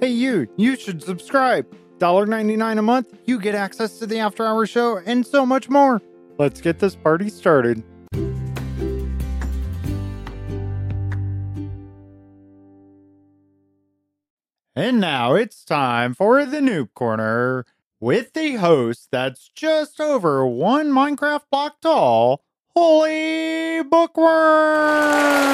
Hey, you, you should subscribe. $1.99 a month, you get access to the After Hours show and so much more. Let's get this party started. And now it's time for the Noob Corner with the host that's just over one Minecraft block tall, Holy Bookworm!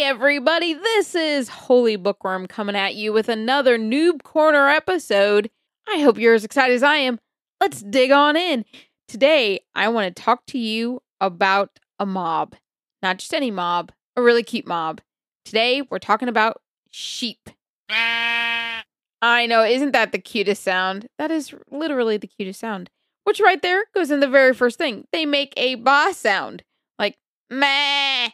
Hi, everybody. This is Holy Bookworm coming at you with another Noob Corner episode. I hope you're as excited as I am. Let's dig on in. Today, I want to talk to you about a mob. Not just any mob, a really cute mob. Today, we're talking about sheep. I know, isn't that the cutest sound? That is literally the cutest sound. Which right there goes in the very first thing. They make a boss sound. Like, meh.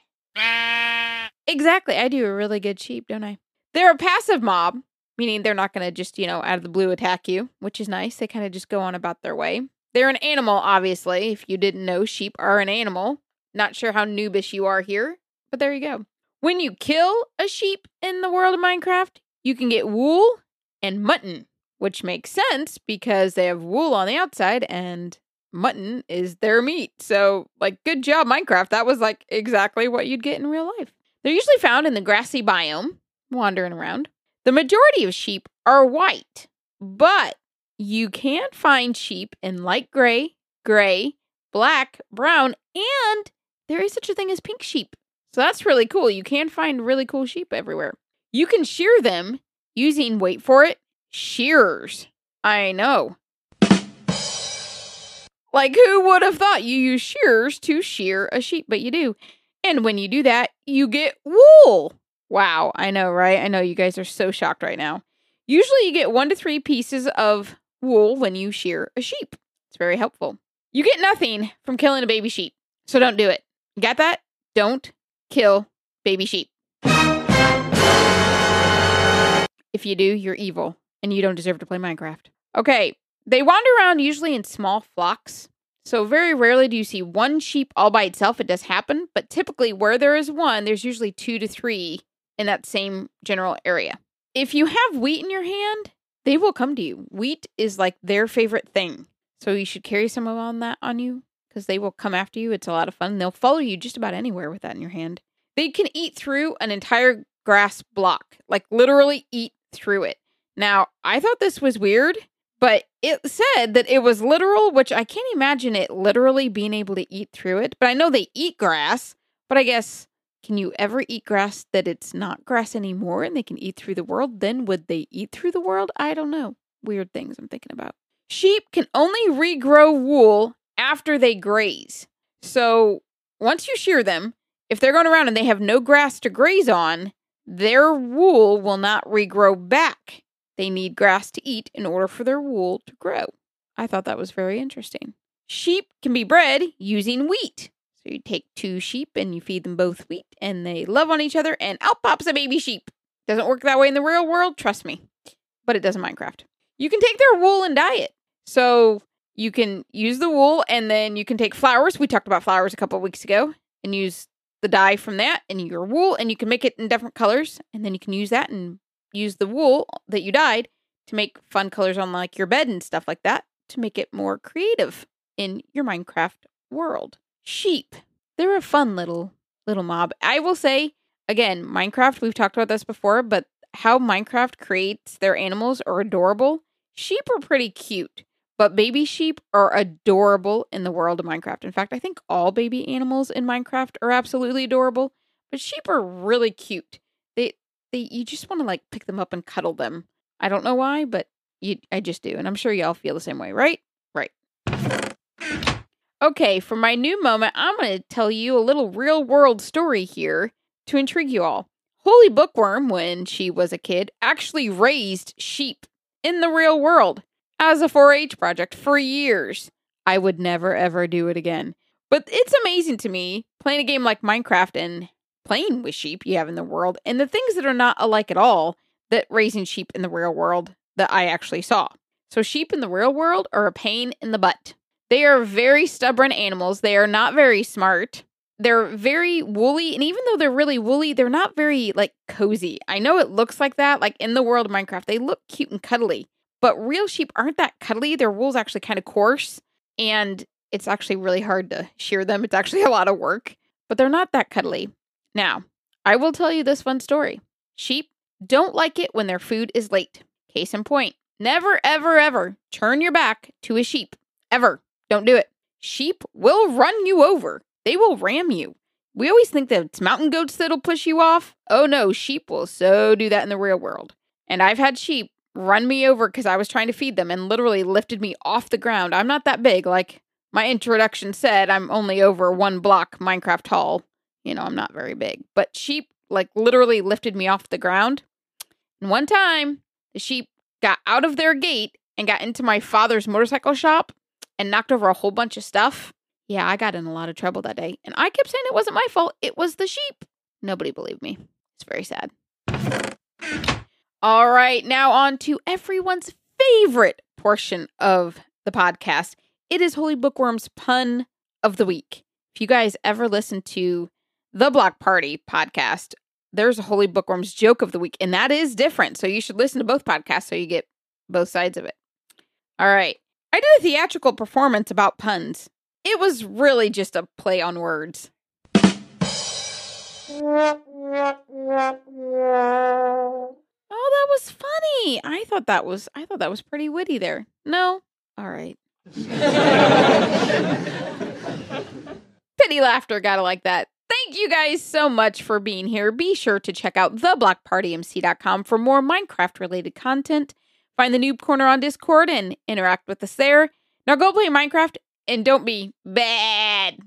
Exactly. I do a really good sheep, don't I? They're a passive mob, meaning they're not going to just, you know, out of the blue attack you, which is nice. They kind of just go on about their way. They're an animal, obviously. If you didn't know, sheep are an animal. Not sure how noobish you are here, but there you go. When you kill a sheep in the world of Minecraft, you can get wool and mutton, which makes sense because they have wool on the outside and mutton is their meat. So, like, good job, Minecraft. That was like exactly what you'd get in real life. They're usually found in the grassy biome, wandering around. The majority of sheep are white, but you can find sheep in light gray, gray, black, brown, and there is such a thing as pink sheep. So that's really cool. You can find really cool sheep everywhere. You can shear them using, wait for it, shears. I know. Like, who would have thought you use shears to shear a sheep? But you do. And when you do that, you get wool. Wow, I know, right? I know you guys are so shocked right now. Usually, you get one to three pieces of wool when you shear a sheep. It's very helpful. You get nothing from killing a baby sheep, so don't do it. Got that? Don't kill baby sheep. If you do, you're evil and you don't deserve to play Minecraft. Okay, they wander around usually in small flocks. So, very rarely do you see one sheep all by itself. It does happen, but typically, where there is one, there's usually two to three in that same general area. If you have wheat in your hand, they will come to you. Wheat is like their favorite thing. So, you should carry some of that on you because they will come after you. It's a lot of fun. They'll follow you just about anywhere with that in your hand. They can eat through an entire grass block, like literally eat through it. Now, I thought this was weird but it said that it was literal, which I can't imagine it literally being able to eat through it. But I know they eat grass, but I guess can you ever eat grass that it's not grass anymore and they can eat through the world? Then would they eat through the world? I don't know. Weird things I'm thinking about. Sheep can only regrow wool after they graze. So once you shear them, if they're going around and they have no grass to graze on, their wool will not regrow back. They need grass to eat in order for their wool to grow. I thought that was very interesting. Sheep can be bred using wheat. So you take two sheep and you feed them both wheat and they love on each other and out pops a baby sheep. Doesn't work that way in the real world, trust me. But it does in Minecraft. You can take their wool and dye it. So you can use the wool and then you can take flowers. We talked about flowers a couple weeks ago and use the dye from that in your wool and you can make it in different colors and then you can use that and use the wool that you dyed to make fun colors on like your bed and stuff like that to make it more creative in your Minecraft world. Sheep. They're a fun little little mob. I will say again, Minecraft, we've talked about this before, but how Minecraft creates their animals are adorable. Sheep are pretty cute, but baby sheep are adorable in the world of Minecraft. In fact, I think all baby animals in Minecraft are absolutely adorable, but sheep are really cute. They they you just want to like pick them up and cuddle them. I don't know why, but you I just do, and I'm sure y'all feel the same way, right? Right. Okay, for my Noob moment, I'm going to tell you a little real world story here to intrigue you all. Holy Bookworm, when she was a kid, actually raised sheep in the real world as a 4 H project for years. I would never ever do it again. But it's amazing to me playing a game like Minecraft and playing with sheep you have in the world and the things that are not alike at all that raising sheep in the real world that I actually saw. So, sheep in the real world are a pain in the butt. They are very stubborn animals. They are not very smart. they're very woolly. And even though they're really woolly, they're not very like cozy. I know it looks like that, like in the world of Minecraft, they look cute and cuddly. But real sheep aren't that cuddly. Their wool's actually kind of coarse. And it's actually really hard to shear them. It's actually a lot of work, but they're not that cuddly. Now, I will tell you this fun story. Sheep don't like it when their food is late. Case in point, never, ever, ever turn your back to a sheep. Ever. Don't do it. Sheep will run you over, they will ram you. We always think that it's mountain goats that'll push you off. Oh no, sheep will so do that in the real world. And I've had sheep run me over because I was trying to feed them and literally lifted me off the ground. I'm not that big. Like my introduction said, I'm only over one block Minecraft tall. You know, I'm not very big. But sheep, like, literally lifted me off the ground. And one time, the sheep got out of their gate and got into my father's motorcycle shop and knocked over a whole bunch of stuff. Yeah, I got in a lot of trouble that day. And I kept saying it wasn't my fault, it was the sheep. Nobody believed me. It's very sad. All right, now on to everyone's favorite portion of the podcast. It is Holy Bookworm's pun of the week. If you guys ever listen to the Block Party podcast, there's a Holy Bookworm's joke of the week, and that is different. So you should listen to both podcasts so you get both sides of it. All right. I did a theatrical performance about puns. It was really just a play on words. Oh, that was funny. I thought that was I thought that was pretty witty there. No? All right. Pity laughter, gotta like that. Thank you guys so much for being here. Be sure to check out theblockpartymc.com for more Minecraft related content. Find the Noob Corner on Discord and interact with us there. Now go play Minecraft and don't be bad.